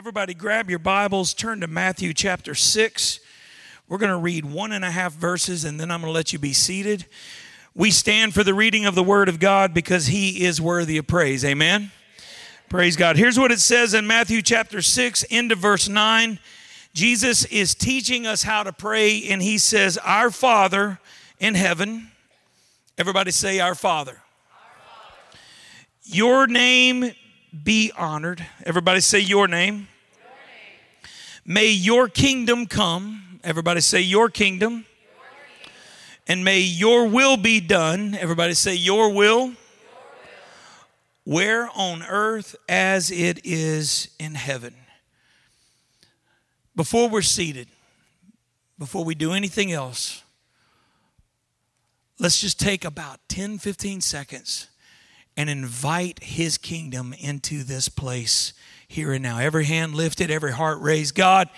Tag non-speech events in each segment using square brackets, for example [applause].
Everybody, grab your Bibles, turn to Matthew chapter 6. We're going to read one and a half verses, and then I'm going to let you be seated. We stand for the reading of the Word of God because He is worthy of praise. Amen. Praise God. Here's what it says in Matthew chapter 6, into verse 9. Jesus is teaching us how to pray, and He says, Our Father in heaven. Everybody say, Our Father. Our Father. Your name be honored. Everybody say, Your name. May your kingdom come. Everybody say, Your kingdom. And may your will be done. Everybody say, Your will. Where on earth as it is in heaven. Before we're seated, before we do anything else, let's just take about 10, 15 seconds and invite his kingdom into this place here and now. Every hand lifted, every heart raised. God,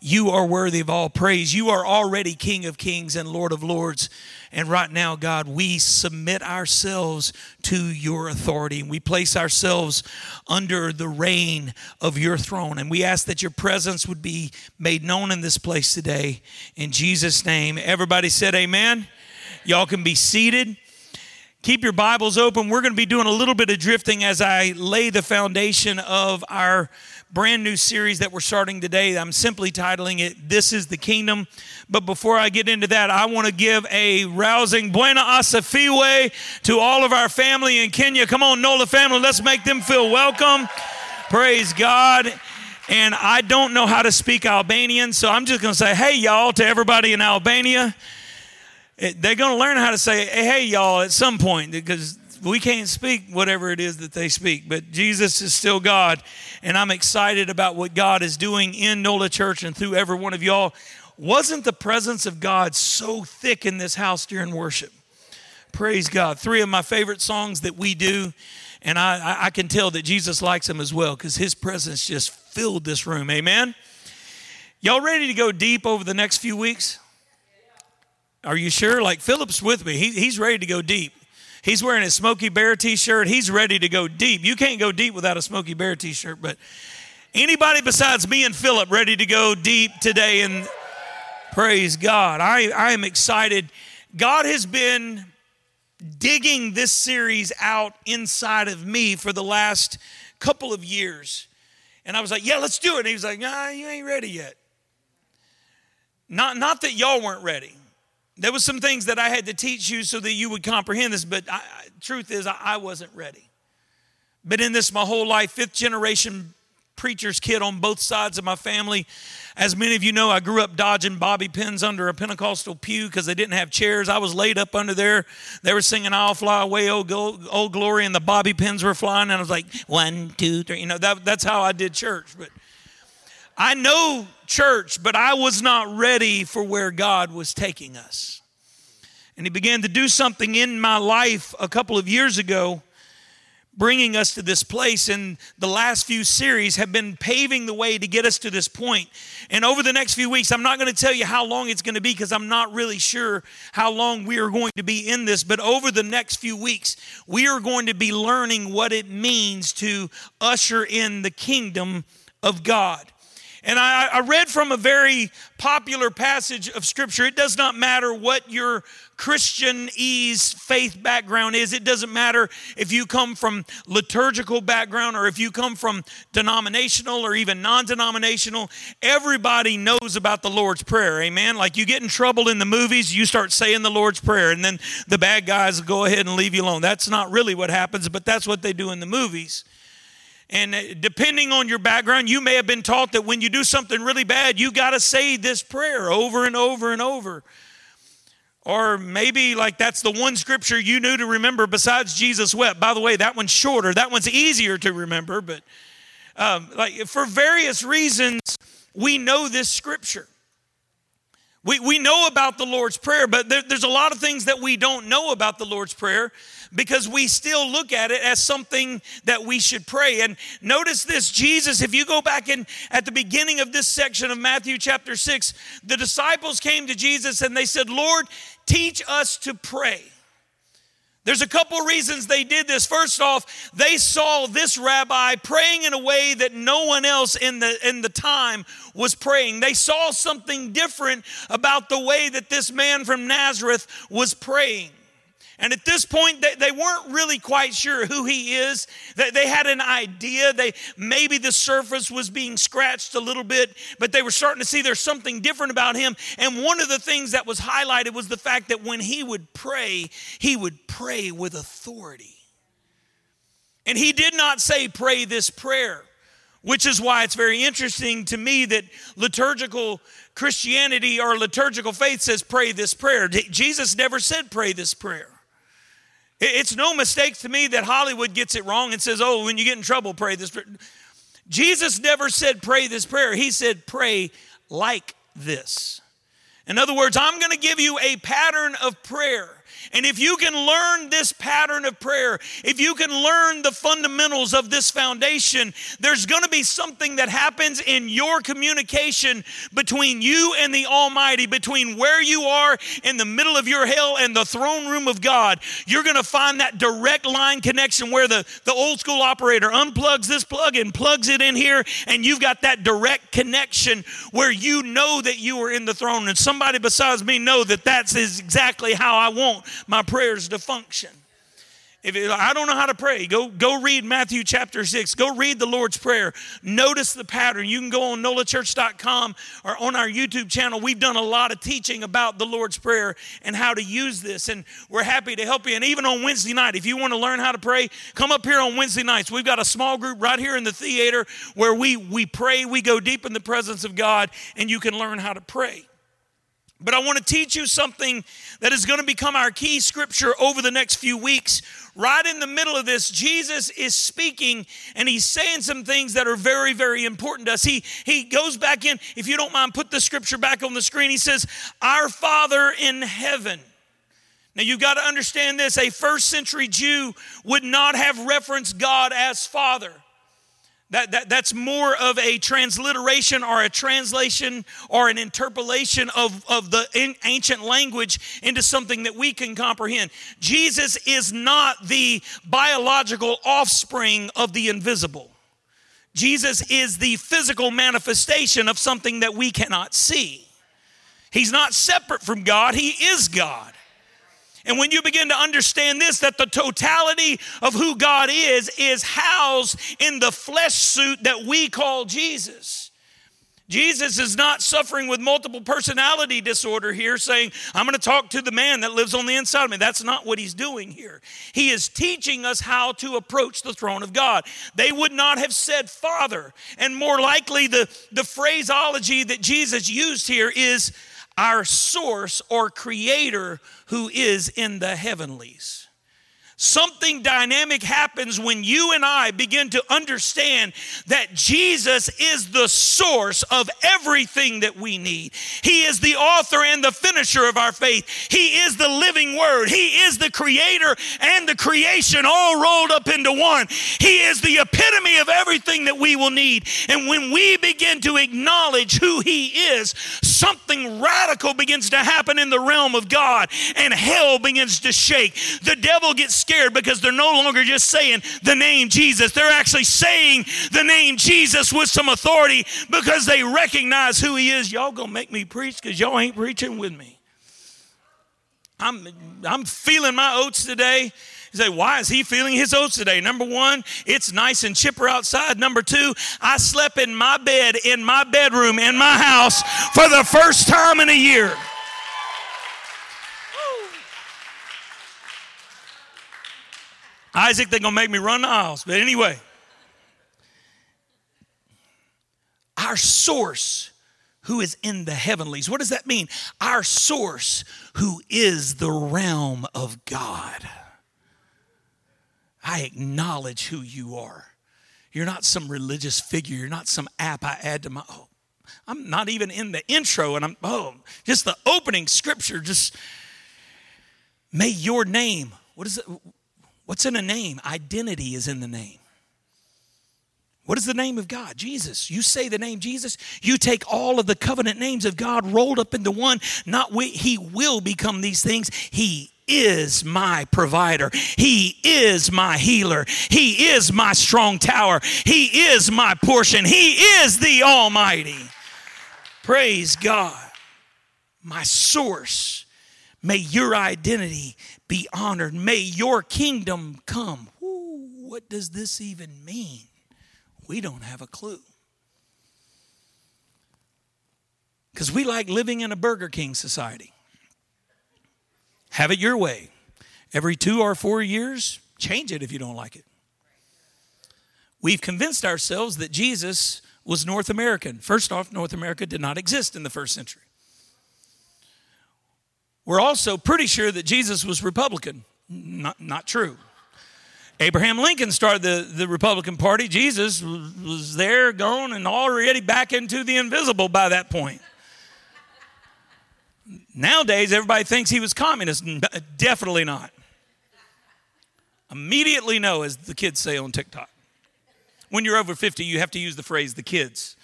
you are worthy of all praise. You are already King of kings and Lord of lords. And right now, God, we submit ourselves to your authority and we place ourselves under the reign of your throne. And we ask that your presence would be made known in this place today. In Jesus' name, everybody said, Amen. Y'all can be seated. Keep your Bibles open. We're going to be doing a little bit of drifting as I lay the foundation of our brand new series that we're starting today. I'm simply titling it This is the Kingdom. But before I get into that, I want to give a rousing Bwana Asifiwe to all of our family in Kenya. Come on, Nola family, let's make them feel welcome. Praise God. And I don't know how to speak Albanian, so I'm just going to say, hey, y'all, to everybody in Albania they're going to learn how to say, hey, y'all, at some point, because we can't speak whatever it is that they speak, but Jesus is still God. And I'm excited about what God is doing in NOLA Church and through every one of y'all. Wasn't the presence of God so thick in this house during worship? Praise God. Three of my favorite songs that we do, and I, I can tell that Jesus likes them as well because his presence just filled this room. Amen. Y'all ready to go deep over the next few weeks? Are you sure? Like Philip's with me. He, he's ready to go deep. He's wearing a Smokey Bear t-shirt. He's ready to go deep. You can't go deep without a Smokey Bear t-shirt, but anybody besides me and Philip ready to go deep today and praise God. I, I am excited. God has been digging this series out inside of me for the last couple of years. And I was like, yeah, let's do it. And he was like, nah, you ain't ready yet. Not, not that y'all weren't ready. There was some things that I had to teach you so that you would comprehend this, but I, truth is, I, I wasn't ready. Been in this my whole life, fifth generation preacher's kid on both sides of my family. As many of you know, I grew up dodging bobby pins under a Pentecostal pew because they didn't have chairs. I was laid up under there. They were singing "I'll Fly Away, oh Glory," and the bobby pins were flying. And I was like, one, two, three. You know, that, that's how I did church. But I know church, but I was not ready for where God was taking us. And He began to do something in my life a couple of years ago, bringing us to this place. And the last few series have been paving the way to get us to this point. And over the next few weeks, I'm not going to tell you how long it's going to be because I'm not really sure how long we are going to be in this. But over the next few weeks, we are going to be learning what it means to usher in the kingdom of God. And I, I, read from a very popular passage of Scripture. It does not matter what your Christianese faith background is. It doesn't matter if you come from liturgical background or if you come from denominational or even non-denominational. Everybody knows about the Lord's Prayer. Amen. Like you get in trouble in the movies, you start saying the Lord's Prayer, and then the bad guys go ahead and leave you alone. That's not really what happens, but that's what they do in the movies. And uh, depending on your background, you may have been taught that when you do something really bad, you got to say this prayer over and over and over. Or maybe like that's the one scripture you knew to remember besides Jesus wept. By the way, that one's shorter. That one's easier to remember, but um, like for various reasons, we know this scripture. We, we know about the Lord's Prayer, but there, there's a lot of things that we don't know about the Lord's Prayer because we still look at it as something that we should pray. And notice this Jesus, if you go back in at the beginning of this section of Matthew chapter 6, the disciples came to Jesus and they said, Lord, teach us to pray. There's a couple reasons they did this. First off, they saw this rabbi praying in a way that no one else in the in the time was praying. They saw something different about the way that this man from Nazareth was praying. And at this point, they, they weren't really quite sure who he is. They, they had an idea. They maybe the surface was being scratched a little bit, but they were starting to see there's something different about him. And one of the things that was highlighted was the fact that when he would pray, he would pray with authority. And he did not say, pray this prayer, which is why it's very interesting to me that liturgical Christianity or liturgical faith says, pray this prayer. Jesus never said, pray this prayer. It's no mistake to me that Hollywood gets it wrong and says, oh, when you get in trouble, pray this prayer. Jesus never said, pray this prayer. He said, pray like this. In other words, I'm going to give you a pattern of prayer. And if you can learn this pattern of prayer, if you can learn the fundamentals of this foundation, there's going to be something that happens in your communication between you and the Almighty, between where you are in the middle of your hell and the throne room of God. You're going to find that direct line connection where the, the old school operator unplugs this plug and plugs it in here, and you've got that direct connection where you know that you are in the throne. And somebody besides me know that that's exactly how I want my prayers to function. If it, I don't know how to pray, go, go read Matthew chapter 6. Go read the Lord's Prayer. Notice the pattern. You can go on nolachurch.com or on our YouTube channel. We've done a lot of teaching about the Lord's Prayer and how to use this, and we're happy to help you. And even on Wednesday night, if you want to learn how to pray, come up here on Wednesday nights. We've got a small group right here in the theater where we, we pray, we go deep in the presence of God, and you can learn how to pray. But I want to teach you something that is going to become our key scripture over the next few weeks. Right in the middle of this, Jesus is speaking and he's saying some things that are very, very important to us. He, he goes back in, if you don't mind, put the scripture back on the screen. He says, Our Father in heaven. Now you've got to understand this a first century Jew would not have referenced God as Father. That, that, that's more of a transliteration or a translation or an interpolation of, of the ancient language into something that we can comprehend. Jesus is not the biological offspring of the invisible. Jesus is the physical manifestation of something that we cannot see. He's not separate from God, He is God. And when you begin to understand this, that the totality of who God is, is housed in the flesh suit that we call Jesus. Jesus is not suffering with multiple personality disorder here, saying, I'm going to talk to the man that lives on the inside of me. That's not what he's doing here. He is teaching us how to approach the throne of God. They would not have said Father. And more likely, the, the phraseology that Jesus used here is our source or creator who is in the heavenlies. Something dynamic happens when you and I begin to understand that Jesus is the source of everything that we need. He is the author and the finisher of our faith. He is the living word. He is the creator and the creation all rolled up into one. He is the epitome of everything that we will need. And when we begin to acknowledge who He is, something radical begins to happen in the realm of God and hell begins to shake. The devil gets scared because they're no longer just saying the name Jesus. They're actually saying the name Jesus with some authority because they recognize who he is. Y'all gonna make me preach because y'all ain't preaching with me. I'm, I'm feeling my oats today. You say, why is he feeling his oats today? Number one, it's nice and chipper outside. Number two, I slept in my bed in my bedroom in my house for the first time in a year. Isaac, they're going to make me run the aisles. But anyway, our source who is in the heavenlies. What does that mean? Our source who is the realm of God. I acknowledge who you are. You're not some religious figure. You're not some app I add to my. Oh, I'm not even in the intro, and I'm, oh, just the opening scripture. Just may your name, what is it? What's in a name? Identity is in the name. What is the name of God? Jesus. You say the name Jesus, you take all of the covenant names of God rolled up into one. Not we, He will become these things. He is my provider. He is my healer. He is my strong tower. He is my portion. He is the Almighty. Praise God. My source. May your identity be honored. May your kingdom come. Ooh, what does this even mean? We don't have a clue. Because we like living in a Burger King society. Have it your way. Every two or four years, change it if you don't like it. We've convinced ourselves that Jesus was North American. First off, North America did not exist in the first century. We're also pretty sure that Jesus was Republican. Not, not true. Abraham Lincoln started the, the Republican Party. Jesus was, was there, gone, and already back into the invisible by that point. Nowadays, everybody thinks he was communist. Uh, definitely not. Immediately no, as the kids say on TikTok. When you're over 50, you have to use the phrase the kids.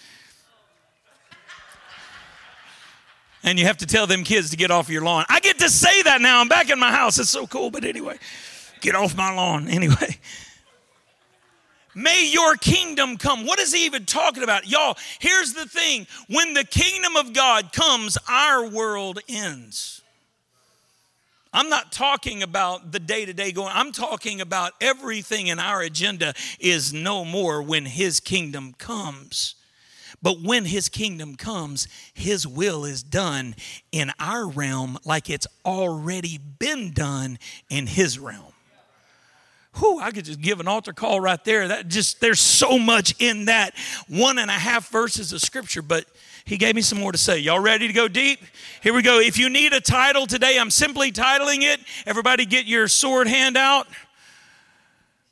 And you have to tell them kids to get off your lawn. I get to say that now. I'm back in my house. It's so cool. But anyway. Get off my lawn. [laughs] Anyway. May your kingdom come. What is he even talking about? Y'all, here's the thing when the kingdom of God comes, our world ends. I'm not talking about the day to day going, I'm talking about everything in our agenda is no more when his kingdom comes. But when his kingdom comes, his will is done in our realm like it's already been done in his realm. Whew, I could just give an altar call right there. That just there's so much in that one and a half verses of scripture, but he gave me some more to say. Y'all ready to go deep? Here we go. If you need a title today, I'm simply titling it. Everybody get your sword hand out.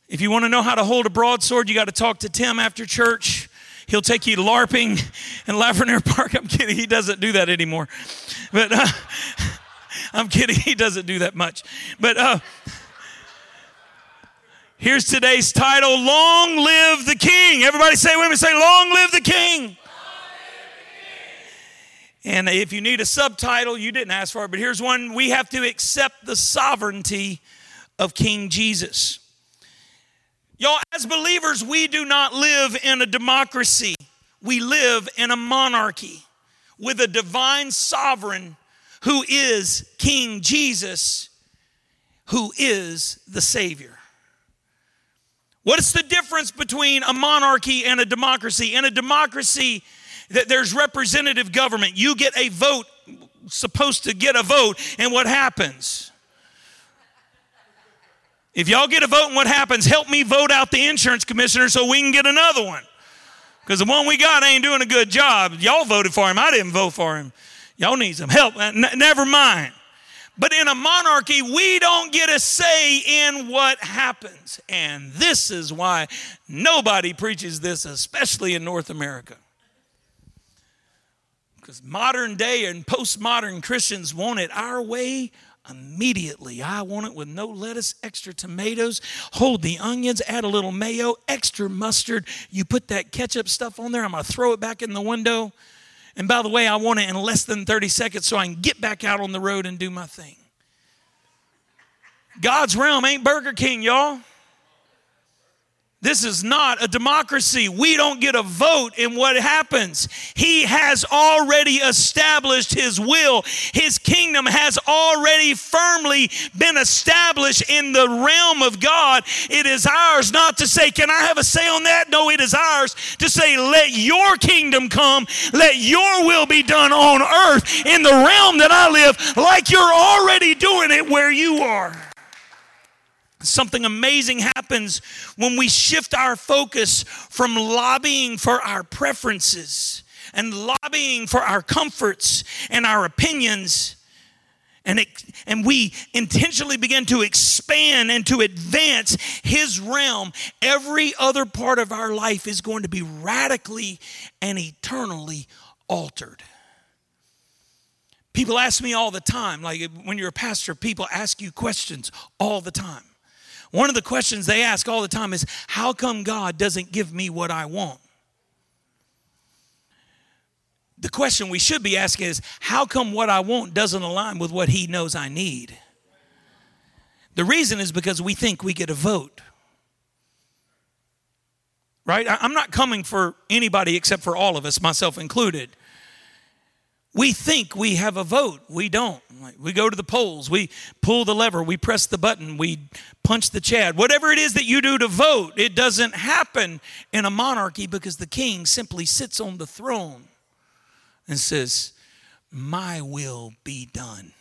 If you want to know how to hold a broadsword, you got to talk to Tim after church. He'll take you LARPing in Lafreniere Park. I'm kidding. He doesn't do that anymore. But uh, [laughs] I'm kidding. He doesn't do that much. But uh, Here's today's title Long Live the King. Everybody say me, say, Long live the King. And if you need a subtitle, you didn't ask for it, but here's one we have to accept the sovereignty of King Jesus. Y'all, as believers, we do not live in a democracy, we live in a monarchy with a divine sovereign who is King Jesus, who is the Savior. What is the difference between a monarchy and a democracy? In a democracy, that there's representative government. You get a vote, supposed to get a vote, and what happens? If y'all get a vote and what happens, help me vote out the insurance commissioner so we can get another one. Because the one we got ain't doing a good job. Y'all voted for him. I didn't vote for him. Y'all need some help. Uh, n- never mind. But in a monarchy, we don't get a say in what happens. And this is why nobody preaches this, especially in North America. Because modern day and postmodern Christians want it our way immediately. I want it with no lettuce, extra tomatoes, hold the onions, add a little mayo, extra mustard. You put that ketchup stuff on there, I'm going to throw it back in the window. And by the way, I want it in less than 30 seconds so I can get back out on the road and do my thing. God's realm ain't Burger King, y'all. This is not a democracy. We don't get a vote in what happens. He has already established His will. His kingdom has already firmly been established in the realm of God. It is ours not to say, Can I have a say on that? No, it is ours to say, Let your kingdom come. Let your will be done on earth in the realm that I live, like you're already doing it where you are. Something amazing happens when we shift our focus from lobbying for our preferences and lobbying for our comforts and our opinions. And, it, and we intentionally begin to expand and to advance his realm. Every other part of our life is going to be radically and eternally altered. People ask me all the time, like when you're a pastor, people ask you questions all the time. One of the questions they ask all the time is how come God doesn't give me what I want? The question we should be asking is how come what I want doesn't align with what He knows I need? The reason is because we think we get a vote. Right? I'm not coming for anybody except for all of us, myself included. We think we have a vote. We don't. We go to the polls, we pull the lever, we press the button, we punch the chad. Whatever it is that you do to vote, it doesn't happen in a monarchy because the king simply sits on the throne and says, My will be done.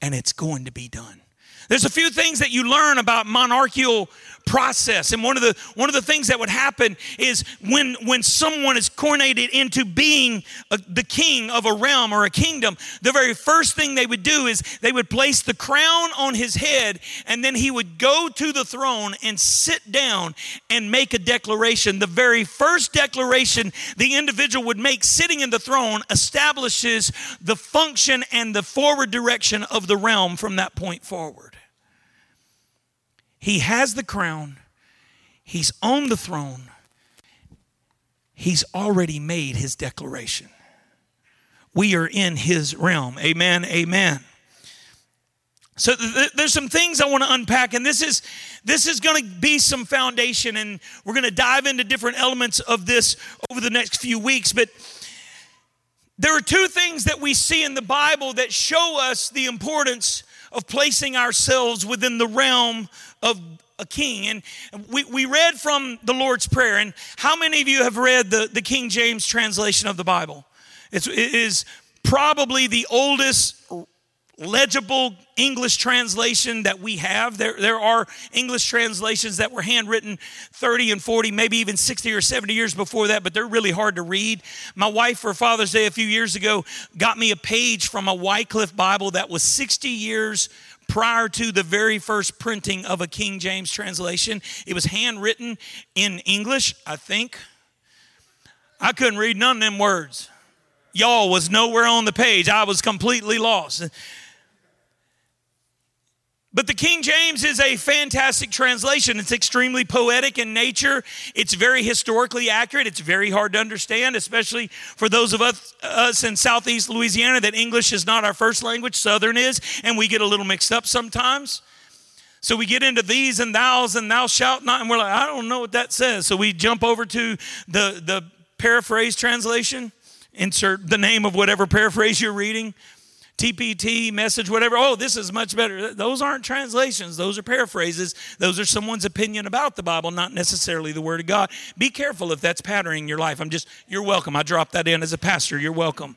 And it's going to be done. There's a few things that you learn about monarchical process. And one of the one of the things that would happen is when when someone is coronated into being a, the king of a realm or a kingdom, the very first thing they would do is they would place the crown on his head and then he would go to the throne and sit down and make a declaration. The very first declaration the individual would make sitting in the throne establishes the function and the forward direction of the realm from that point forward. He has the crown, he's on the throne, he's already made his declaration. We are in his realm. Amen. Amen. So th- there's some things I want to unpack, and this is this is going to be some foundation, and we're going to dive into different elements of this over the next few weeks. But there are two things that we see in the Bible that show us the importance of placing ourselves within the realm of a king. And we, we read from the Lord's Prayer. And how many of you have read the, the King James translation of the Bible? It's, it is probably the oldest legible English translation that we have. There, there are English translations that were handwritten 30 and 40, maybe even 60 or 70 years before that, but they're really hard to read. My wife, for Father's Day a few years ago, got me a page from a Wycliffe Bible that was 60 years prior to the very first printing of a King James translation. It was handwritten in English, I think. I couldn't read none of them words. Y'all was nowhere on the page. I was completely lost. But the King James is a fantastic translation. It's extremely poetic in nature. It's very historically accurate. It's very hard to understand, especially for those of us, us in Southeast Louisiana that English is not our first language, Southern is, and we get a little mixed up sometimes. So we get into these and thous and thou shalt not, and we're like, I don't know what that says. So we jump over to the, the paraphrase translation, insert the name of whatever paraphrase you're reading. TPT, message, whatever. Oh, this is much better. Those aren't translations, those are paraphrases. Those are someone's opinion about the Bible, not necessarily the Word of God. Be careful if that's patterning your life. I'm just, you're welcome. I dropped that in as a pastor. You're welcome.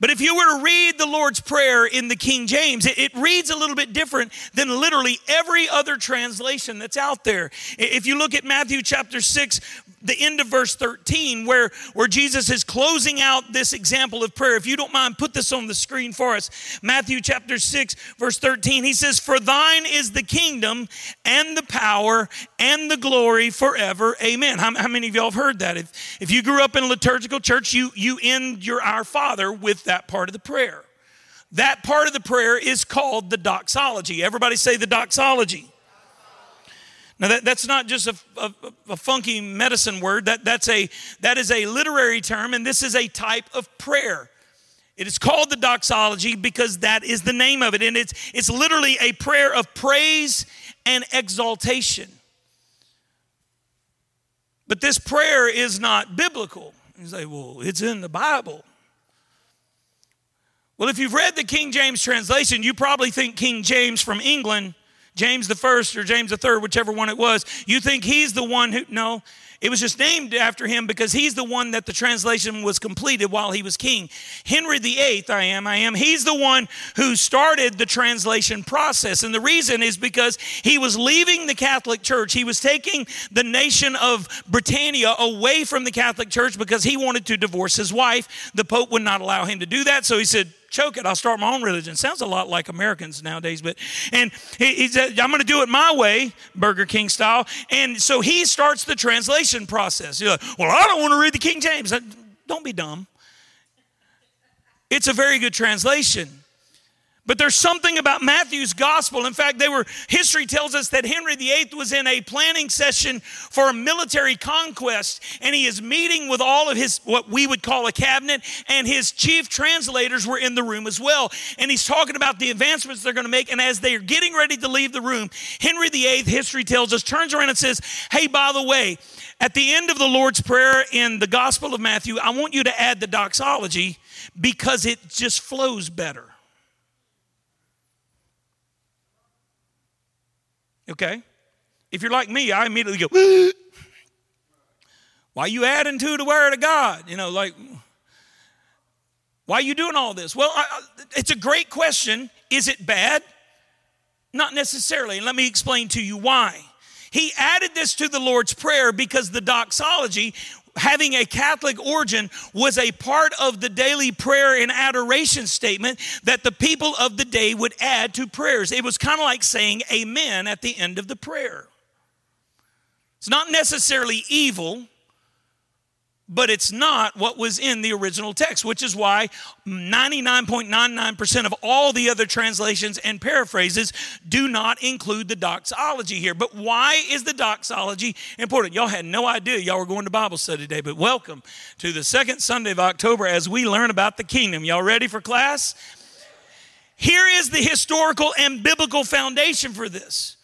But if you were to read the Lord's Prayer in the King James, it, it, reads a little bit different than literally every other translation that's out there. If you look at Matthew chapter 6, the end of verse 13 where, where Jesus is closing out this example of prayer. If you don't mind, put this on the screen for us. Matthew chapter 6, verse 13. He says, For thine is the kingdom and the power and the glory forever. Amen. How, how many of y'all have heard that? If, if you grew up in a liturgical church, you, you end your Our Father with that part of the prayer. That part of the prayer is called the doxology. Everybody say the doxology. Now that, that's not just a, a, a, funky medicine word. That, that's a, that is a literary term, and this is a type of prayer. It is called the doxology because that is the name of it. And it's, it's literally a prayer of praise and exaltation. But this prayer is not biblical. You say, well, it's in the Bible. Well, if you've read the King James translation, you probably think King James from England James the first or James the third, whichever one it was, you think he's the one who, no, it was just named after him because he's the one that the translation was completed while he was king. Henry VIII, I am, I am, he's the one who started the translation process. And the reason is because he was leaving the Catholic Church. He was taking the nation of Britannia away from the Catholic Church because he wanted to divorce his wife. The Pope would not allow him to do that. So he said, choke it. I'll start my own religion. Sounds a lot like Americans nowadays, but and he, he said, I'm going to do it my way, Burger King style. And so he starts the translation process. You're like, well, I don't want to read the King James. Don't be dumb. It's a very good translation. But there's something about Matthew's gospel. In fact, they were history tells us that Henry VIII was in a planning session for a military conquest, and he is meeting with all of his what we would call a cabinet, and his chief translators were in the room as well. And he's talking about the advancements they're going to make. And as they are getting ready to leave the room, Henry VIII, history tells us, turns around and says, Hey, by the way, at the end of the Lord's Prayer in the Gospel of Matthew, I want you to add the doxology because it just flows better. Okay? If you're like me, I immediately go, [gasps] why you adding to the word of God? You know, like, why are you doing all this? Well, I, it's a great question. Is it bad? Not necessarily. let me explain to you why. He added this to the Lord's Prayer because the doxology having a Catholic origin was a part of the daily prayer and adoration statement that the people of the day would add to prayers. It was kind of like saying amen at the end of the prayer. It's not necessarily evil, but it's not what was in the original text, which is why 99.99% of all the other translations and paraphrases do not include the doxology here. But why is the doxology important? Y'all had no idea y'all were going to Bible study today, but welcome to the second Sunday of October as we learn about the kingdom. Y'all ready for class? Here is the historical and biblical foundation for this.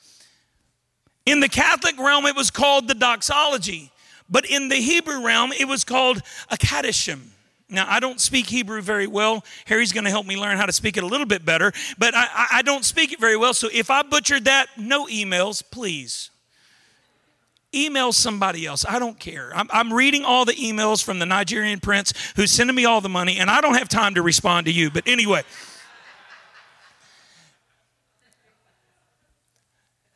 In the Catholic realm, it was called the doxology. But in the Hebrew realm, it was called a kadishim. Now, I don't speak Hebrew very well. Harry's going to help me learn how to speak it a little bit better, but I, I, don't speak it very well. So if I butchered that, no emails, please. Email somebody else. I don't care. I'm, I'm reading all the emails from the Nigerian prince who's sending me all the money, and I don't have time to respond to you. But anyway.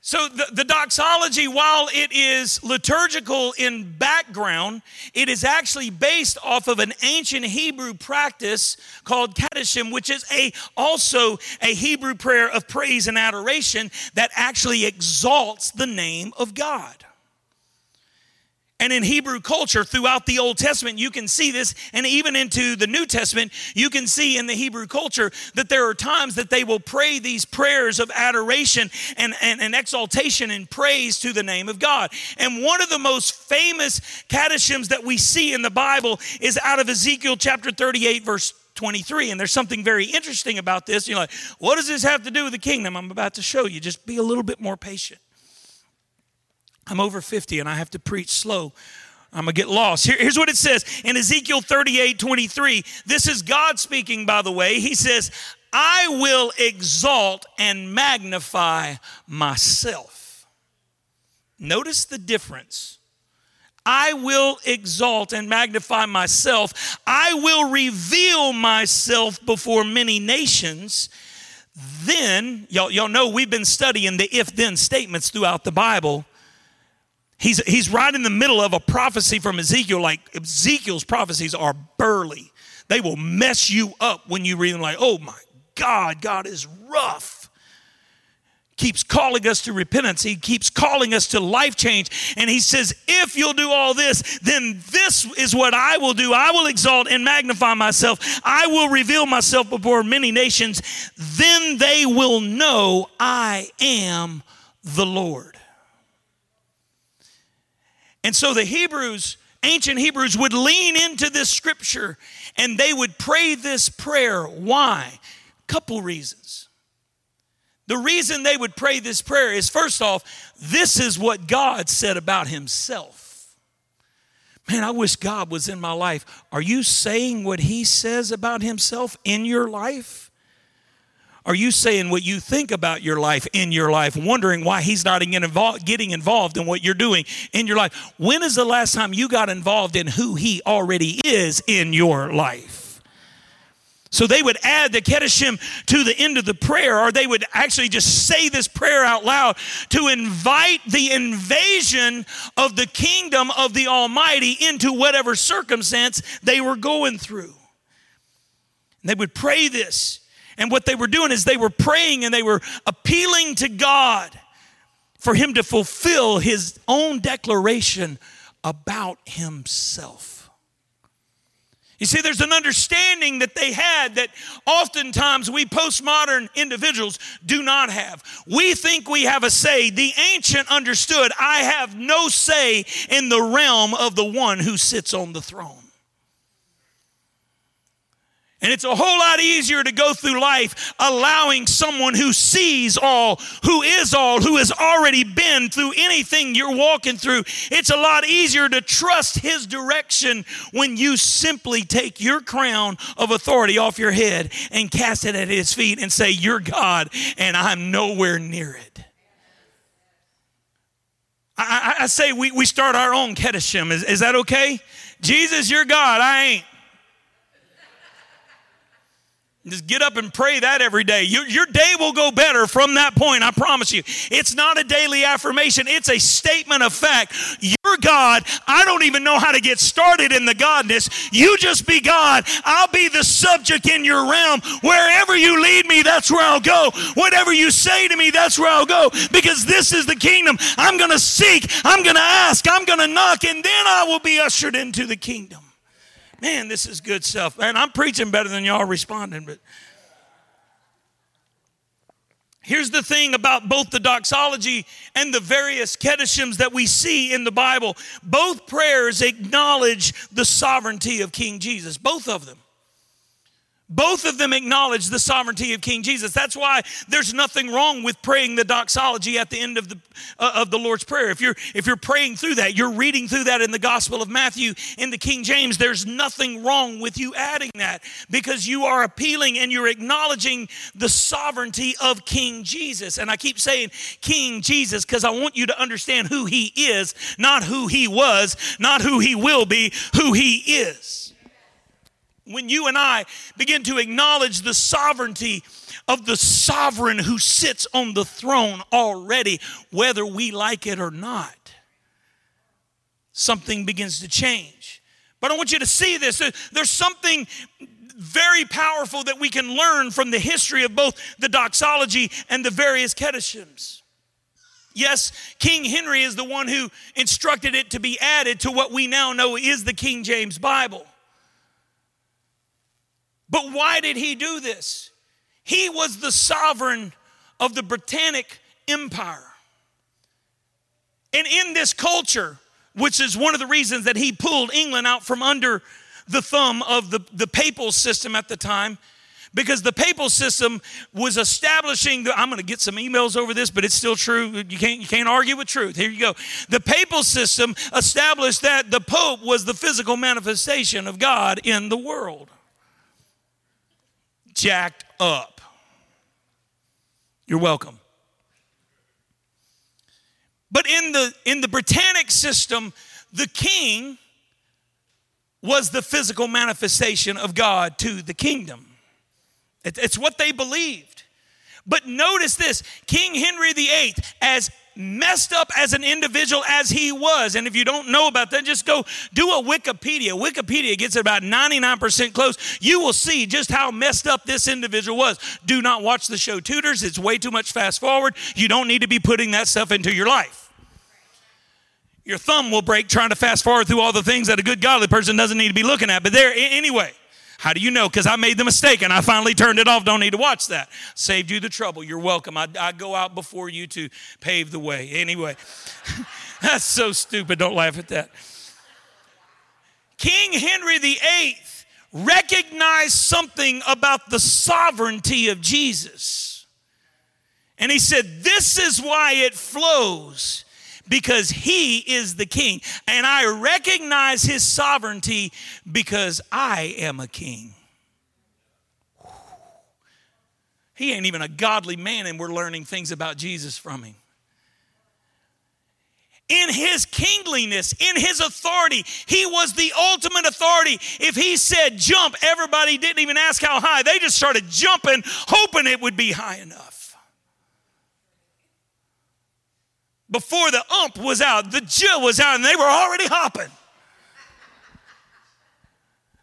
So, the, the, doxology, while it is liturgical in background, it is actually based off of an ancient Hebrew practice called Kaddish, which is a, also a Hebrew prayer of praise and adoration that actually exalts the name of God. And in Hebrew culture, throughout the Old Testament, you can see this, and even into the New Testament, you can see in the Hebrew culture that there are times that they will pray these prayers of adoration and, and, and exaltation and praise to the name of God. And one of the most famous catechisms that we see in the Bible is out of Ezekiel chapter 38, verse 23. And there's something very interesting about this. You're like, what does this have to do with the kingdom? I'm about to show you. Just be a little bit more patient. I'm over 50 and I have to preach slow. I'm gonna get lost. Here, here's what it says in Ezekiel 38 23. This is God speaking, by the way. He says, I will exalt and magnify myself. Notice the difference. I will exalt and magnify myself. I will reveal myself before many nations. Then, y'all, y'all know we've been studying the if then statements throughout the Bible. He's, he's right in the middle of a prophecy from Ezekiel. Like Ezekiel's prophecies are burly. They will mess you up when you read them, like, oh my God, God is rough. Keeps calling us to repentance. He keeps calling us to life change. And he says, if you'll do all this, then this is what I will do. I will exalt and magnify myself. I will reveal myself before many nations. Then they will know I am the Lord. And so the Hebrews, ancient Hebrews, would lean into this scripture and they would pray this prayer. Why? Couple reasons. The reason they would pray this prayer is first off, this is what God said about Himself. Man, I wish God was in my life. Are you saying what He says about Himself in your life? Are you saying what you think about your life in your life, wondering why he's not getting involved in what you're doing in your life? When is the last time you got involved in who he already is in your life? So they would add the Kedishim to the end of the prayer, or they would actually just say this prayer out loud to invite the invasion of the kingdom of the Almighty into whatever circumstance they were going through. And they would pray this and what they were doing is they were praying and they were appealing to God for him to fulfill his own declaration about himself. You see, there's an understanding that they had that oftentimes we postmodern individuals do not have. We think we have a say. The ancient understood I have no say in the realm of the one who sits on the throne. And it's a whole lot easier to go through life allowing someone who sees all, who is all, who has already been through anything you're walking through. It's a lot easier to trust his direction when you simply take your crown of authority off your head and cast it at his feet and say, You're God, and I'm nowhere near it. I, I, I say we, we start our own Kedishim. Is, is that okay? Jesus, you're God. I ain't. Just get up and pray that every day. Your, your day will go better from that point, I promise you. It's not a daily affirmation, it's a statement of fact. You're God. I don't even know how to get started in the Godness. You just be God. I'll be the subject in your realm. Wherever you lead me, that's where I'll go. Whatever you say to me, that's where I'll go. Because this is the kingdom. I'm going to seek, I'm going to ask, I'm going to knock, and then I will be ushered into the kingdom. Man, this is good stuff. Man, I'm preaching better than y'all responding, but Here's the thing about both the doxology and the various Kedishims that we see in the Bible. Both prayers acknowledge the sovereignty of King Jesus, both of them. Both of them acknowledge the sovereignty of King Jesus. That's why there's nothing wrong with praying the doxology at the end of the uh, of the Lord's prayer. If you're if you're praying through that, you're reading through that in the Gospel of Matthew in the King James, there's nothing wrong with you adding that because you are appealing and you're acknowledging the sovereignty of King Jesus. And I keep saying King Jesus because I want you to understand who he is, not who he was, not who he will be, who he is when you and I begin to acknowledge the sovereignty of the sovereign who sits on the throne already, whether we like it or not, something begins to change. But I want you to see this. There's something very powerful that we can learn from the history of both the doxology and the various Kedishims. Yes, King Henry is the one who instructed it to be added to what we now know is the King James Bible. But why did he do this? He was the sovereign of the Britannic Empire. And in this culture, which is one of the reasons that he pulled England out from under the thumb of the, the papal system at the time, because the papal system was establishing the, i'm going to get some emails over this but it's still true you can't you can't argue with truth here you go the papal system established that the pope was the physical manifestation of god in the world jacked up. You're welcome. But in the in the Britannic system, the king was the physical manifestation of God to the kingdom. It, it's what they believed. But notice this King Henry VIII, as messed up as an individual as he was. And if you don't know about that, just go do a Wikipedia. Wikipedia gets it about 99% close. You will see just how messed up this individual was. Do not watch the show Tudors, it's way too much fast forward. You don't need to be putting that stuff into your life. Your thumb will break trying to fast forward through all the things that a good godly person doesn't need to be looking at. But there, anyway. How do you know? Because I made the mistake and I finally turned it off. Don't need to watch that. Saved you the trouble. You're welcome. I, I go out before you to pave the way. Anyway, [laughs] that's so stupid. Don't laugh at that. King Henry VIII recognized something about the sovereignty of Jesus. And he said, This is why it flows because he is the king. And I recognize his sovereignty because I am a king. He ain't even a godly man, and we're learning things about Jesus from him. In his kingliness, in his authority, he was the ultimate authority. If he said jump, everybody didn't even ask how high. They just started jumping, hoping it would be high enough. Before the ump was out, the jill was out, and they were already hopping.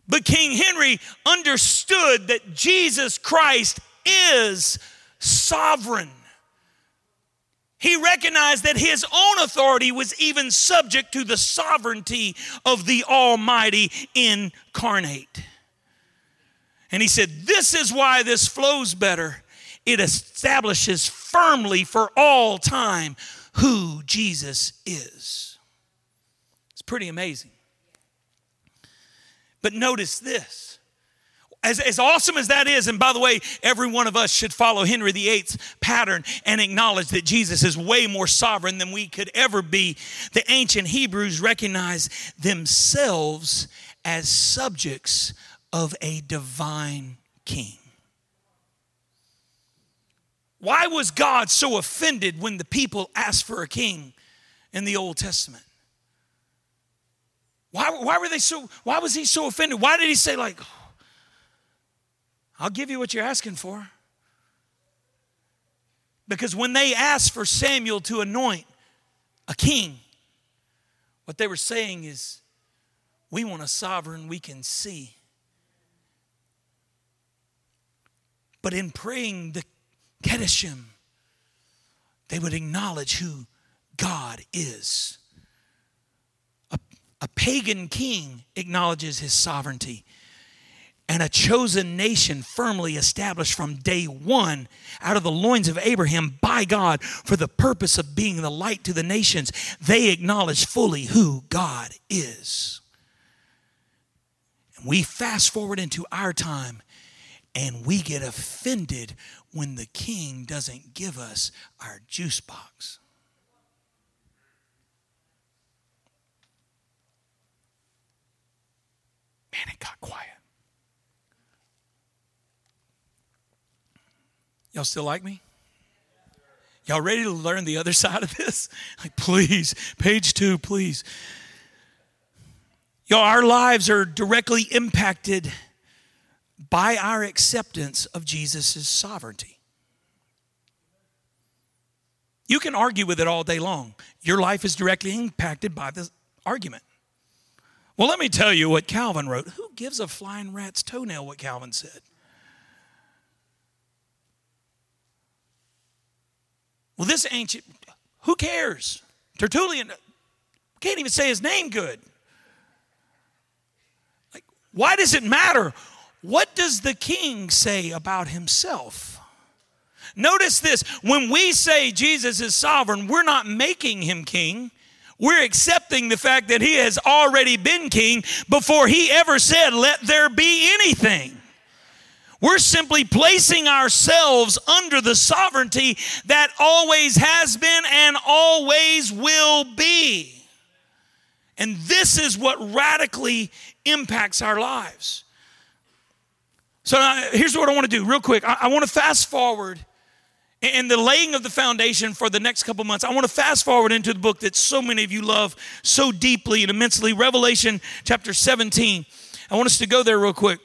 But King Henry understood that Jesus Christ is sovereign. He recognized that his own authority was even subject to the sovereignty of the Almighty incarnate. And he said, This is why this flows better. It establishes firmly for all time who Jesus is. It's pretty amazing. But notice this. As, as awesome as that is, and by the way, every one of us should follow Henry VIII's pattern and acknowledge that Jesus is way more sovereign than we could ever be. The ancient Hebrews recognized themselves as subjects of a divine king. Why was God so offended when the people asked for a king in the Old Testament? Why, why were they so, why was he so offended? Why did he say, like, I'll give you what you're asking for? Because when they asked for Samuel to anoint a king, what they were saying is, we want a sovereign we can see. But in praying the Kedoshim, they would acknowledge who God is. A, a pagan king acknowledges his sovereignty. And a chosen nation firmly established from day one out of the loins of Abraham by God for the purpose of being the light to the nations, they acknowledge fully who God is. And we fast forward into our time and we get offended when the king doesn't give us our juice box. Man, it got quiet. Y'all still like me? Y'all ready to learn the other [laughs] side of this? Like, please, page two, please. Y'all, our lives are directly impacted by our acceptance of Jesus' sovereignty. You can argue with it all day long. Your life is directly impacted by this argument. Well, let me tell you what Calvin wrote. Who gives a flying rat's toenail what Calvin said? Well, this ancient, who cares? Tertullian can't even say his name good. Like, why does it matter? What does the king say about himself? Notice this when we say Jesus is sovereign, we're not making him king. We're accepting the fact that he has already been king before he ever said, Let there be anything. We're simply placing ourselves under the sovereignty that always has been and always will be. And this is what radically impacts our lives. So uh, here's what I want to do real quick. I, I want to fast forward in the laying of the foundation for the next couple months. I want to fast forward into the book that so many of you love so deeply and immensely, Revelation chapter 17. I want us to go there real quick.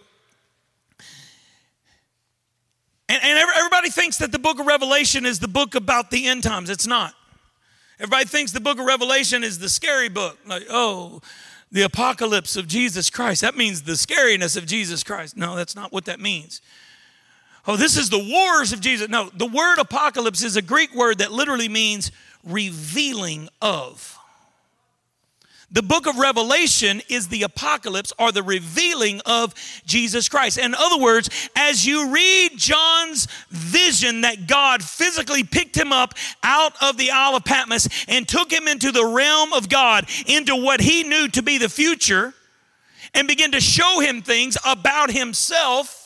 And, and everybody thinks that the book of Revelation is the book about the end times. It's not. Everybody thinks the book of Revelation is the scary book. Like, oh, the apocalypse of Jesus Christ. That means the scariness of Jesus Christ. No, that's not what that means. Oh, this is the wars of Jesus. No, the word apocalypse is a Greek word that literally means revealing of. The book of Revelation is the apocalypse or the revealing of Jesus Christ. In other words, as you read John's vision that God physically picked him up out of the Isle of Patmos and took him into the realm of God, into what he knew to be the future, and began to show him things about himself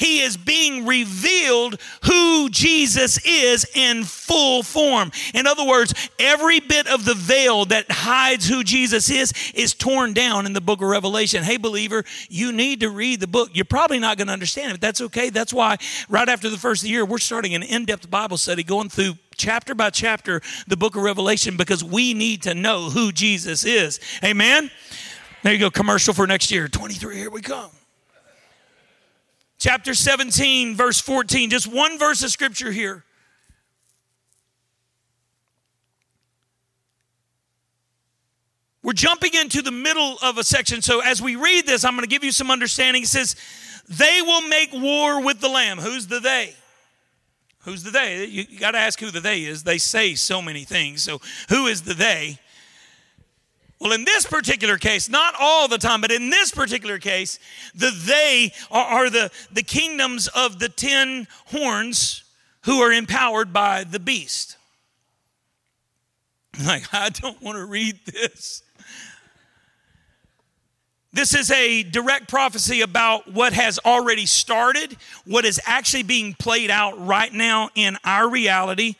he is being revealed who Jesus is in full form. In other words, every bit of the veil that hides who Jesus is is torn down in the book of Revelation. Hey, believer, you need to read the book. You're probably not going to understand it, but that's okay. That's why right after the first year, we're starting an in depth Bible study going through chapter by chapter the book of Revelation because we need to know who Jesus is. Amen? There you go, commercial for next year. 23, here we come chapter 17, verse 14. Just one verse of scripture here. We're jumping into the middle of a section. So as we read this, I'm going to give you some understanding. It says, They will make war with the Lamb. Who's the they? Who's the they? You, you got to ask who the they is. They say so many things. So who is the they? Well, in this particular case, not all the time, but in this particular case, the they are, are the, the kingdoms of the ten horns who are empowered by the beast. [laughs] Like, I don't want to read this. This is a direct prophecy about what has already started, what is actually being played out right now in our reality.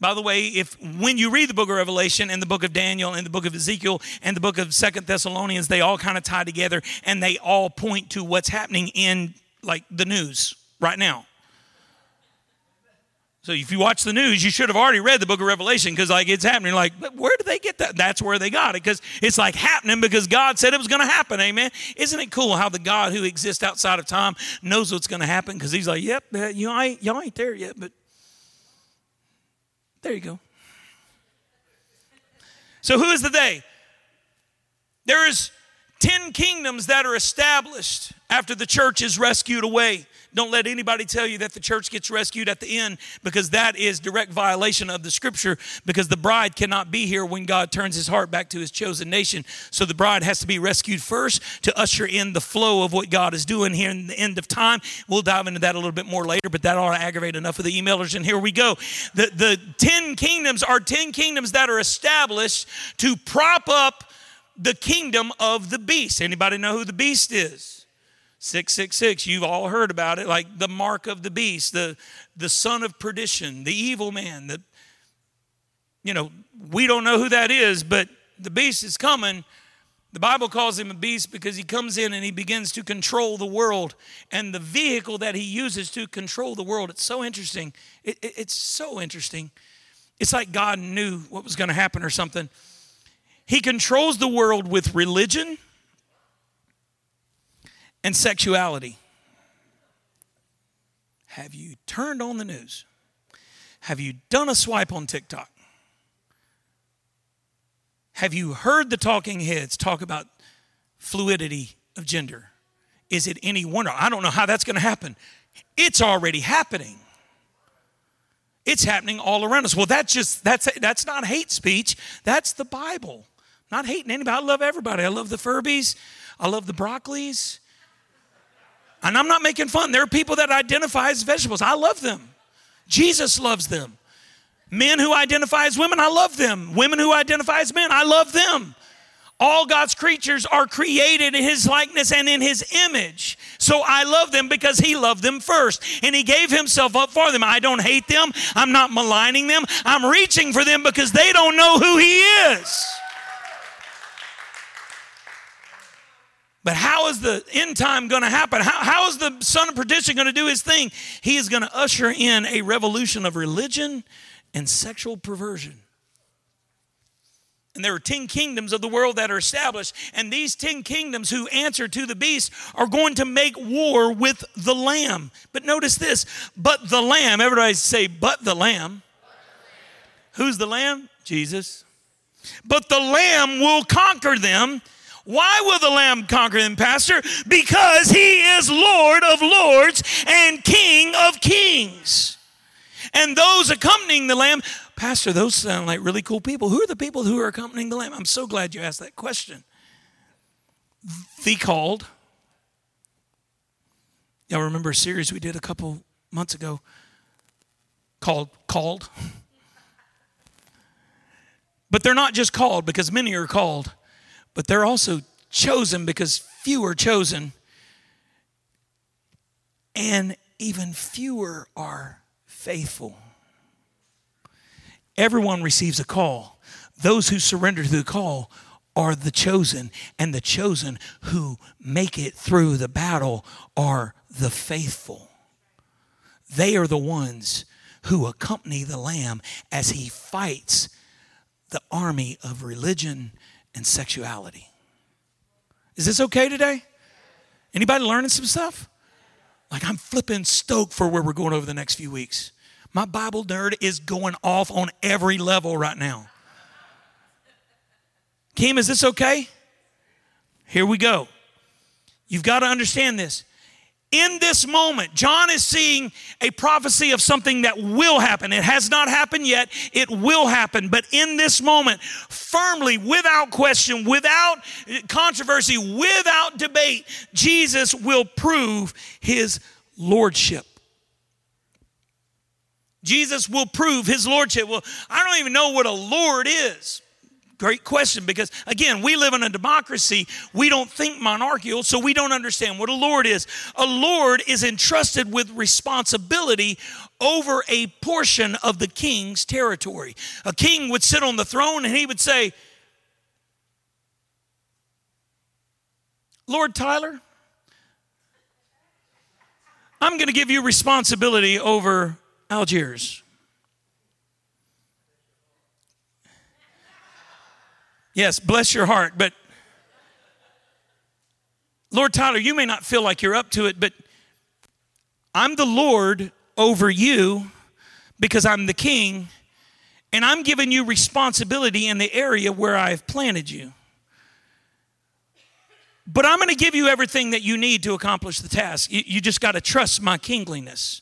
By the way, if when you read the book of Revelation and the book of Daniel and the book of Ezekiel and the book of Second Thessalonians, they all kind of tie together and they all point to what's happening in like the news right now. So if you watch the news, you should have already read the book of Revelation because like it's happening. Like, where did they get that? That's where they got it because it's like happening because God said it was going to happen. Amen. Isn't it cool how the God who exists outside of time knows what's going to happen because He's like, yep, you ain't y'all ain't there yet, but there you go. So who is the they? There is ten kingdoms that are established after the church is rescued away. Don't let anybody tell you that the church gets rescued at the end because that is direct violation of the scripture because the bride cannot be here when God turns his heart back to his chosen nation. So the bride has to be rescued first to usher in the flow of what God is doing here in the end of time. We'll dive into that a little bit more later, but that ought to aggravate enough of the emailers. And here we go. The, the 10 kingdoms are 10 kingdoms that are established to prop up the kingdom of the beast. Anybody know who the beast is? 666 you've all heard about it like the mark of the beast the the son of perdition the evil man the you know we don't know who that is but the beast is coming. The bible calls him a beast because he comes in and he begins to control the world and the vehicle that he uses to control the world it's so interesting. It, it, it's so interesting. It's like god knew what was going to happen or something. He controls the world with religion and sexuality. Have you turned on the news? Have you done a swipe on TikTok? Have you heard the talking heads talk about fluidity of gender? Is it any wonder? I don't know how that's going to happen. It's already happening. It's happening all around us. Well, that's just that's that's not hate speech. That's the Bible. Not hating anybody. I love everybody. I love the Furbies. I love the Broccoli's. And I'm not making fun. There are people that identify as vegetables. I love them. Jesus loves them. Men who identify as women, I love them. Women who identify as men, I love them. All God's creatures are created in His likeness and in His image. So I love them because He loved them first. And He gave Himself up for them. I don't hate them. I'm not maligning them. I'm reaching for them because they don't know who He is. But how is the end time going to happen? How, how is the son of perdition going to do his thing? He is going to usher in a revolution of religion and sexual perversion. And there are 10 kingdoms of the world that are established. And these 10 kingdoms who answer to the beast are going to make war with the lamb. But notice this but the lamb, everybody say, but the lamb. Who's the lamb? Jesus. But the lamb will conquer them why will the Lamb conquer them, Pastor? Because he is Lord of lords and King of kings. And those accompanying the Lamb, Pastor, those sound like really cool people. Who are the people who are accompanying the Lamb? I'm so glad you asked that question. The called. Y'all remember a series we did a couple months ago called Called? [laughs] But they're not just called because many are called but they're also chosen because few are chosen, and even fewer are faithful. Everyone receives a call. Those who surrender to the call are the chosen, and the chosen who make it through the battle are the faithful. They are the ones who accompany the Lamb as he fights the army of religion and sexuality. Is this okay today? Anybody learning some stuff? Like I'm flipping stoked for where we're going over the next few weeks. My Bible nerd is going off on every level right now. Kim, is this okay? Here we go. You've got to understand this. In this moment, John is seeing a prophecy of something that will happen. It has not happened yet, it will happen. But in this moment, firmly, without question, without controversy, without debate, Jesus will prove his lordship. Jesus will prove his lordship. Well, I don't even know what a lord is. Great question because, again, we live in a democracy. We don't think monarchical, so we don't understand what a lord is. A lord is entrusted with responsibility over a portion of the king's territory. A king would sit on the throne and he would say, Lord Tyler, I'm going to give you responsibility over Algiers. Yes, bless your heart. But Lord Tyler, you may not feel like you're up to it, but I'm the Lord over you because I'm the king, and I'm giving you responsibility in the area where I've planted you. But I'm going to give you everything that you need to accomplish the task. You, just got to trust my kingliness.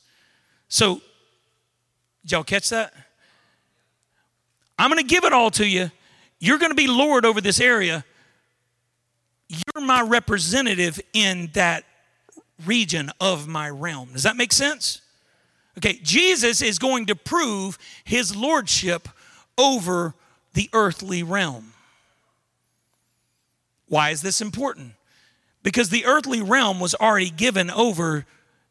So, y'all catch that? I'm going to give it all to you, you're going to be Lord over this area. You're my representative in that region of my realm. Does that make sense? Okay, Jesus is going to prove his lordship over the earthly realm. Why is this important? Because the earthly realm was already given over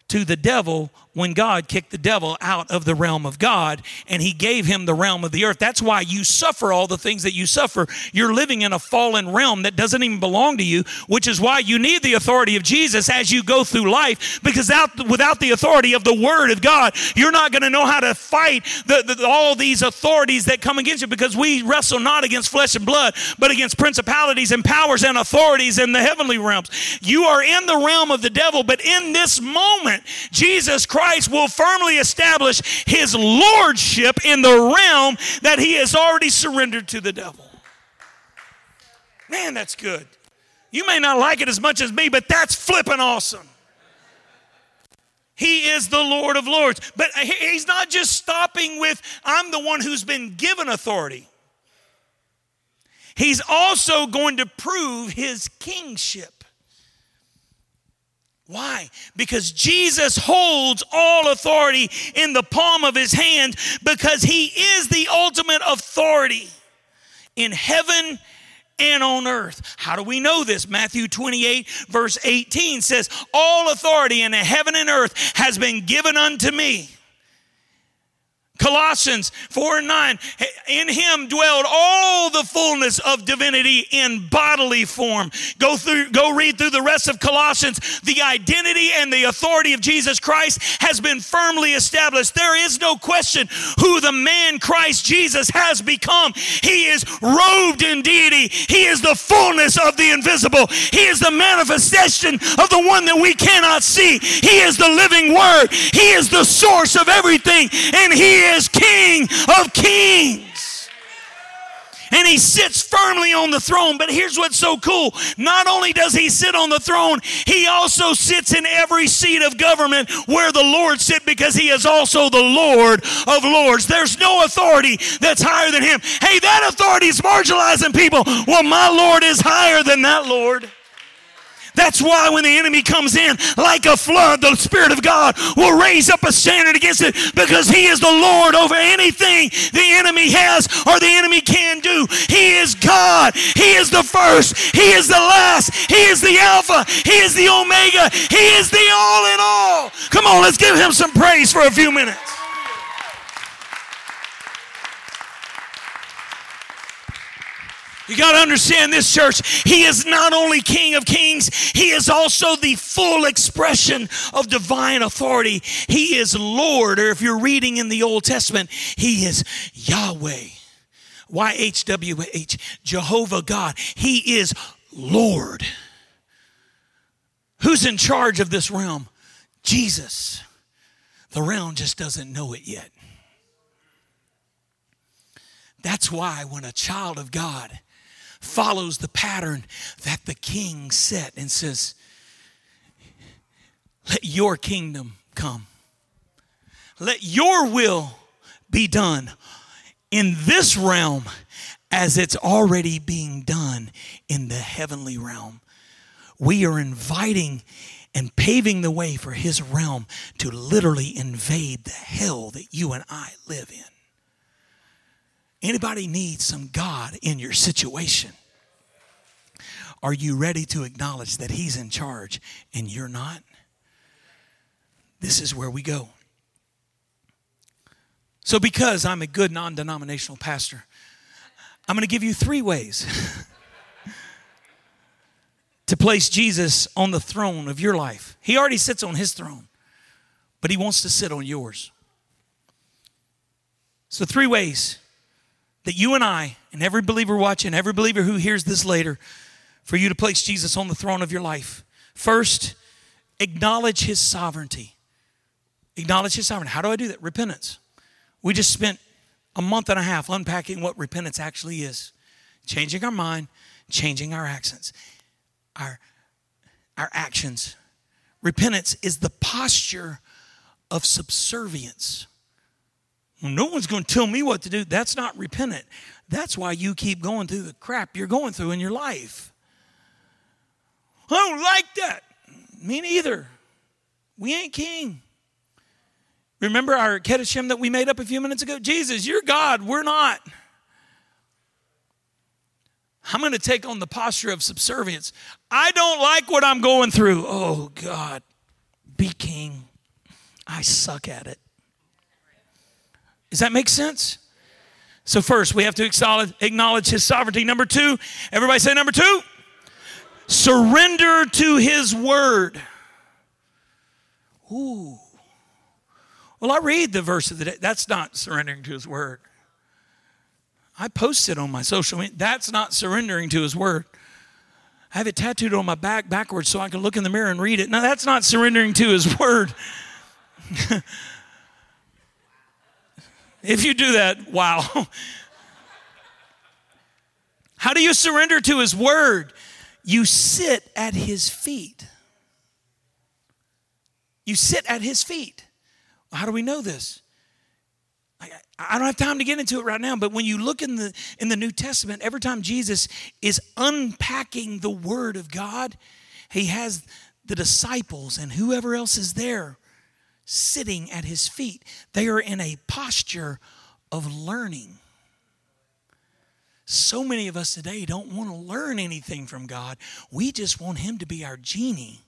to the devil when God kicked the devil out of the realm of God and he gave him the realm of the earth. That's why you suffer all the things that you suffer. You're living in a fallen realm that doesn't even belong to you, which is why you need the authority of Jesus as you go through life because without, without the authority of the word of God, you're not going to know how to fight the, the, all these authorities that come against you because we wrestle not against flesh and blood, but against principalities and powers and authorities in the heavenly realms. You are in the realm of the devil, but in this moment, Jesus Christ will firmly establish his lordship in the realm that he has already surrendered to the devil. Man, that's good. You may not like it as much as me, but that's flipping awesome. He is the Lord of Lords. But he's not just stopping with, I'm the one who's been given authority. He's also going to prove his kingship. Why? Because Jesus holds all authority in the palm of his hand because he is the ultimate authority in heaven and on earth. How do we know this? Matthew 28, verse 18 says, All authority in heaven and earth has been given unto me. Colossians 4 and 9. In him dwelled all the fullness of divinity in bodily form. Go through, go read through the rest of Colossians. The identity and the authority of Jesus Christ has been firmly established. There is no question who the man Christ Jesus has become. He is robed in deity. He is the fullness of the invisible. He is the manifestation of the one that we cannot see. He is the living word. He is the source of everything. And he is King of Kings. And he sits firmly on the throne. But here's what's so cool not only does he sit on the throne, he also sits in every seat of government where the Lord sit because he is also the Lord of Lords. There's no authority that's higher than him. Hey, that authority is marginalizing people. Well, my Lord is higher than that Lord. That's why when the enemy comes in like a flood, the Spirit of God will raise up a standard against it because He is the Lord over anything the enemy has or the enemy can do. He is God. He is the first. He is the last. He is the Alpha. He is the Omega. He is the all in all. Come on, let's give Him some praise for a few minutes. You got to understand this, church. He is not only King of Kings, He is also the full expression of divine authority. He is Lord, or if you're reading in the Old Testament, He is Yahweh. YHWH, Jehovah God. He is Lord. Who's in charge of this realm? Jesus. The realm just doesn't know it yet. That's why when a child of God follows the pattern that the king set and says, Let your kingdom come. Let your will be done in this realm as it's already being done in the heavenly realm. We are inviting and paving the way for his realm to literally invade the hell that you and I live in. Anybody needs some God in your situation? Are you ready to acknowledge that he's in charge and you're not? This is where we go. So, because I'm a good non denominational pastor, I'm going to give you three ways [laughs] to place Jesus on the throne of your life. He already sits on his throne, but he wants to sit on yours. So, three ways that you and I, and every believer watching, every believer who hears this later, for you to place Jesus on the throne of your life. First, acknowledge his sovereignty. Acknowledge his sovereignty. How do I do that? Repentance. We just spent a month and a half unpacking what repentance actually is changing our mind, changing our accents, our, our actions. Repentance is the posture of subservience. No one's going to tell me what to do. That's not repentant. That's why you keep going through the crap you're going through in your life. I don't like that. Me neither. We ain't king. Remember our catechism that we made up a few minutes ago? Jesus, you're God, we're not. I'm going to take on the posture of subservience. I don't like what I'm going through. Oh, God, be king. I suck at it. Does that make sense? So, first, we have to acknowledge his sovereignty. Number two, everybody say number two surrender to his word. Ooh. Well, I read the verse of the day. That's not surrendering to his word. I post it on my social media. That's not surrendering to his word. I have it tattooed on my back backwards so I can look in the mirror and read it. Now, that's not surrendering to his [laughs] word. If you do that, wow. [laughs] How do you surrender to his word? You sit at his feet. You sit at his feet. How do we know this? I, don't have time to get into it right now, but when you look in the in the New Testament, every time Jesus is unpacking the Word of God, he has the disciples and whoever else is there sitting at his feet. They are in a posture of learning. So many of us today don't want to learn anything from God. We just want Him to be our genie.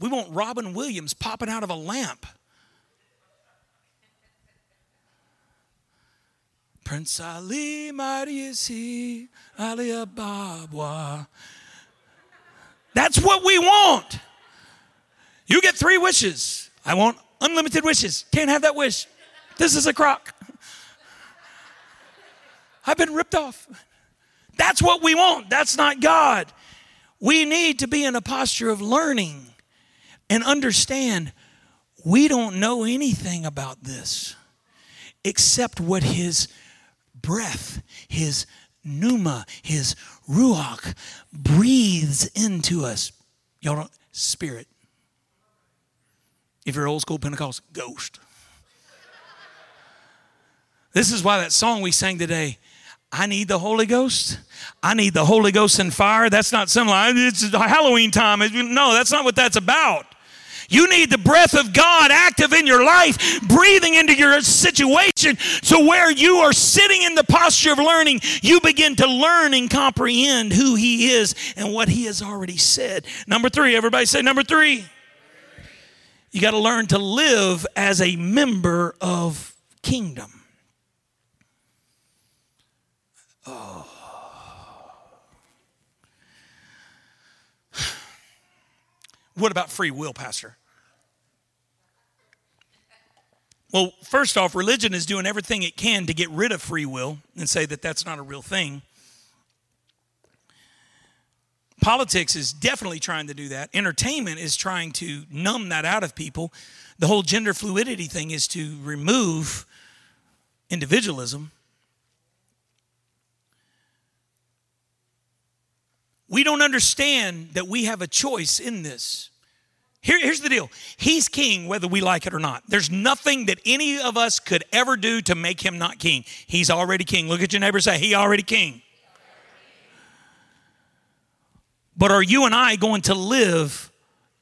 We want Robin Williams popping out of a lamp. Prince Ali, mighty is he, Ali Ababwa. That's what we want. You get three wishes. I want unlimited wishes. Can't have that wish. This is a crock. I've been ripped off. That's what we want. That's not God. We need to be in a posture of learning and understand we don't know anything about this except what his breath, his pneuma, his ruach breathes into us. Y'all don't, spirit. If you're old school Pentecost, ghost. This is why that song we sang today, I need the Holy Ghost. I need the Holy Ghost and fire. That's not line. It's Halloween time. No, that's not what that's about. You need the breath of God active in your life, breathing into your situation. to where you are sitting in the posture of learning, you begin to learn and comprehend who He is and what He has already said. Number three, everybody say number three. You got to learn to live as a member of kingdom. Oh. [sighs] What about free will, Pastor? Well, first off, religion is doing everything it can to get rid of free will and say that that's not a real thing. Politics is definitely trying to do that. Entertainment is trying to numb that out of people. The whole gender fluidity thing is to remove individualism. We don't understand that we have a choice in this. Here, here's the deal He's king whether we like it or not. There's nothing that any of us could ever do to make him not king. He's already king. Look at your neighbor say, He already king. But are you and I going to live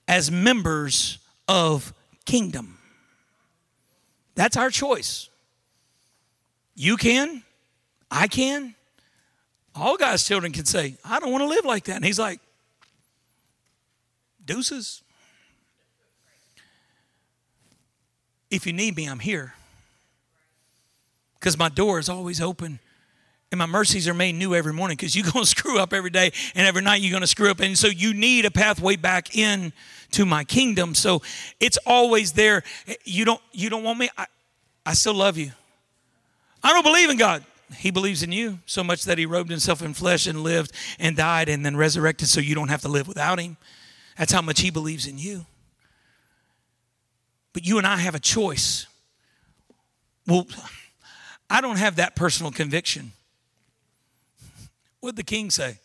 as members of kingdom? That's our choice. You can, I can. All God's children can say, I don't want to live like that. And He's like, deuces. If you need me, I'm here. Because my door is always open and my mercies are made new every morning because you're [laughs] going to screw up every day and every night you're going to screw up. And so you need a pathway back in to my kingdom. So it's always there. You don't, you don't want me. I, I still love you. I don't believe in God. He believes in you so much that he robed himself in flesh and lived and died and then resurrected so you don't have to live without him. That's how much he believes in you. But you and I have a choice. Well, I don't have that personal conviction. What'd the king say?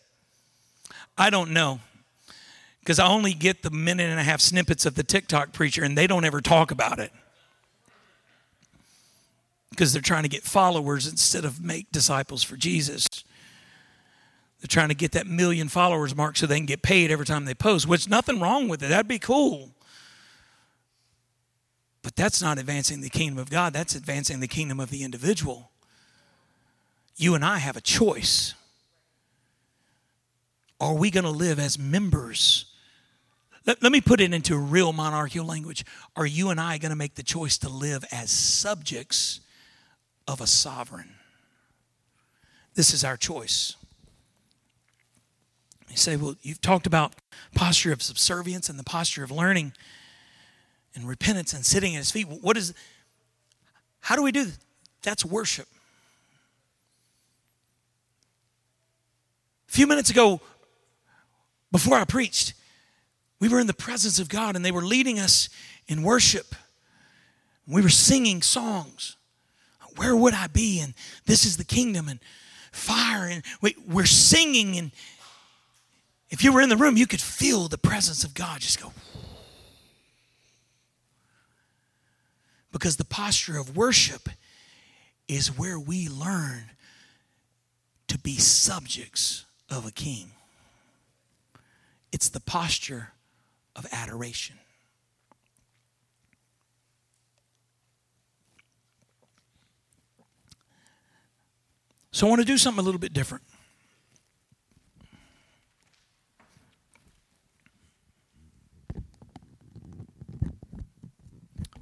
I don't know. Because I only get the minute and a half snippets of the TikTok preacher, and they don't ever talk about it. Because they're trying to get followers instead of make disciples for Jesus. They're trying to get that million followers mark so they can get paid every time they post, which nothing wrong with it. That'd be cool. But that's not advancing the kingdom of God, that's advancing the kingdom of the individual. You and I have a choice. Are we going to live as members? Let, let me put it into real monarchical language. Are you and I going to make the choice to live as subjects of a sovereign? This is our choice. You say, well, you've talked about posture of subservience and the posture of learning and repentance and sitting at his feet. What is how do we do that? That's worship. A few minutes ago, before I preached, we were in the presence of God and they were leading us in worship. We were singing songs. Where would I be? And this is the kingdom and fire. And we're singing. And if you were in the room, you could feel the presence of God just go. Because the posture of worship is where we learn to be subjects of a king. It's the posture of adoration. So I want to do something a little bit different.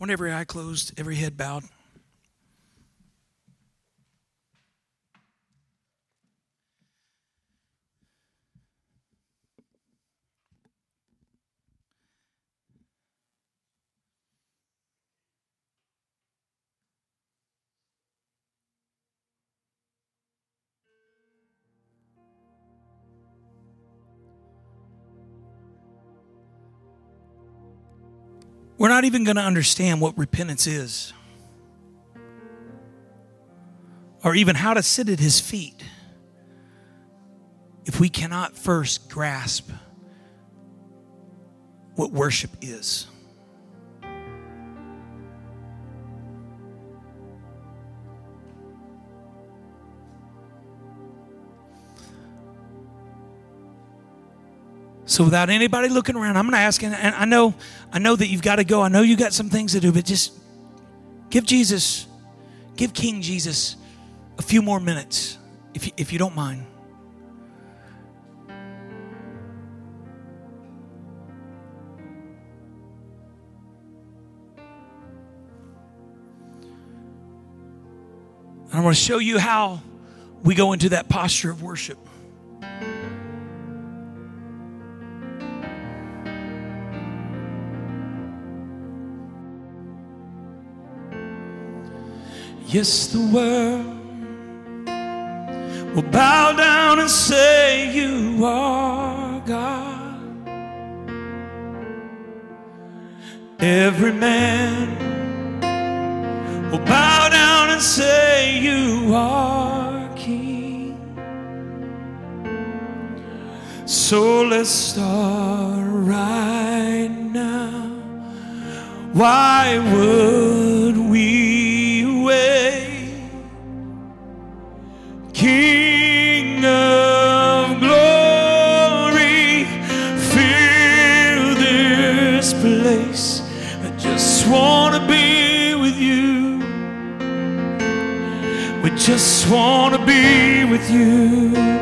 Want every eye closed, every head bowed. We're not even going to understand what repentance is or even how to sit at his feet if we cannot first grasp what worship is. So without anybody looking around, I'm going to ask, and I know, I know that you've got to go. I know you got some things to do, but just give Jesus, give King Jesus a few more minutes, if you, if you don't mind. And I want to show you how we go into that posture of worship. Yes, the world will bow down and say, You are God. Every man will bow down and say, You are King. So let's start right now. Why would we King of glory, fill this place. I just want to be with you. We just want to be with you.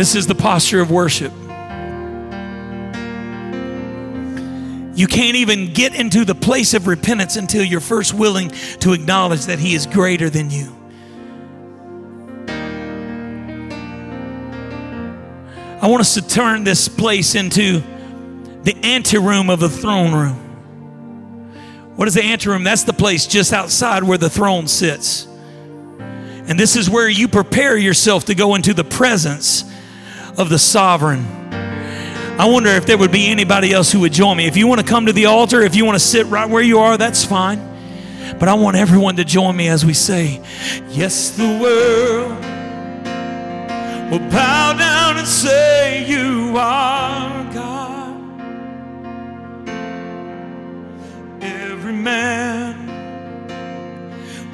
This is the posture of worship. You can't even get into the place of repentance until you're first willing to acknowledge that He is greater than you. I want us to turn this place into the anteroom of the throne room. What is the anteroom? That's the place just outside where the throne sits. And this is where you prepare yourself to go into the presence of the sovereign. I wonder if there would be anybody else who would join me. If you want to come to the altar, if you want to sit right where you are, that's fine. But I want everyone to join me as we say, Yes, the world will bow down and say, You are God. Every man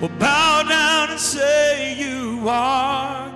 will bow down and say, You are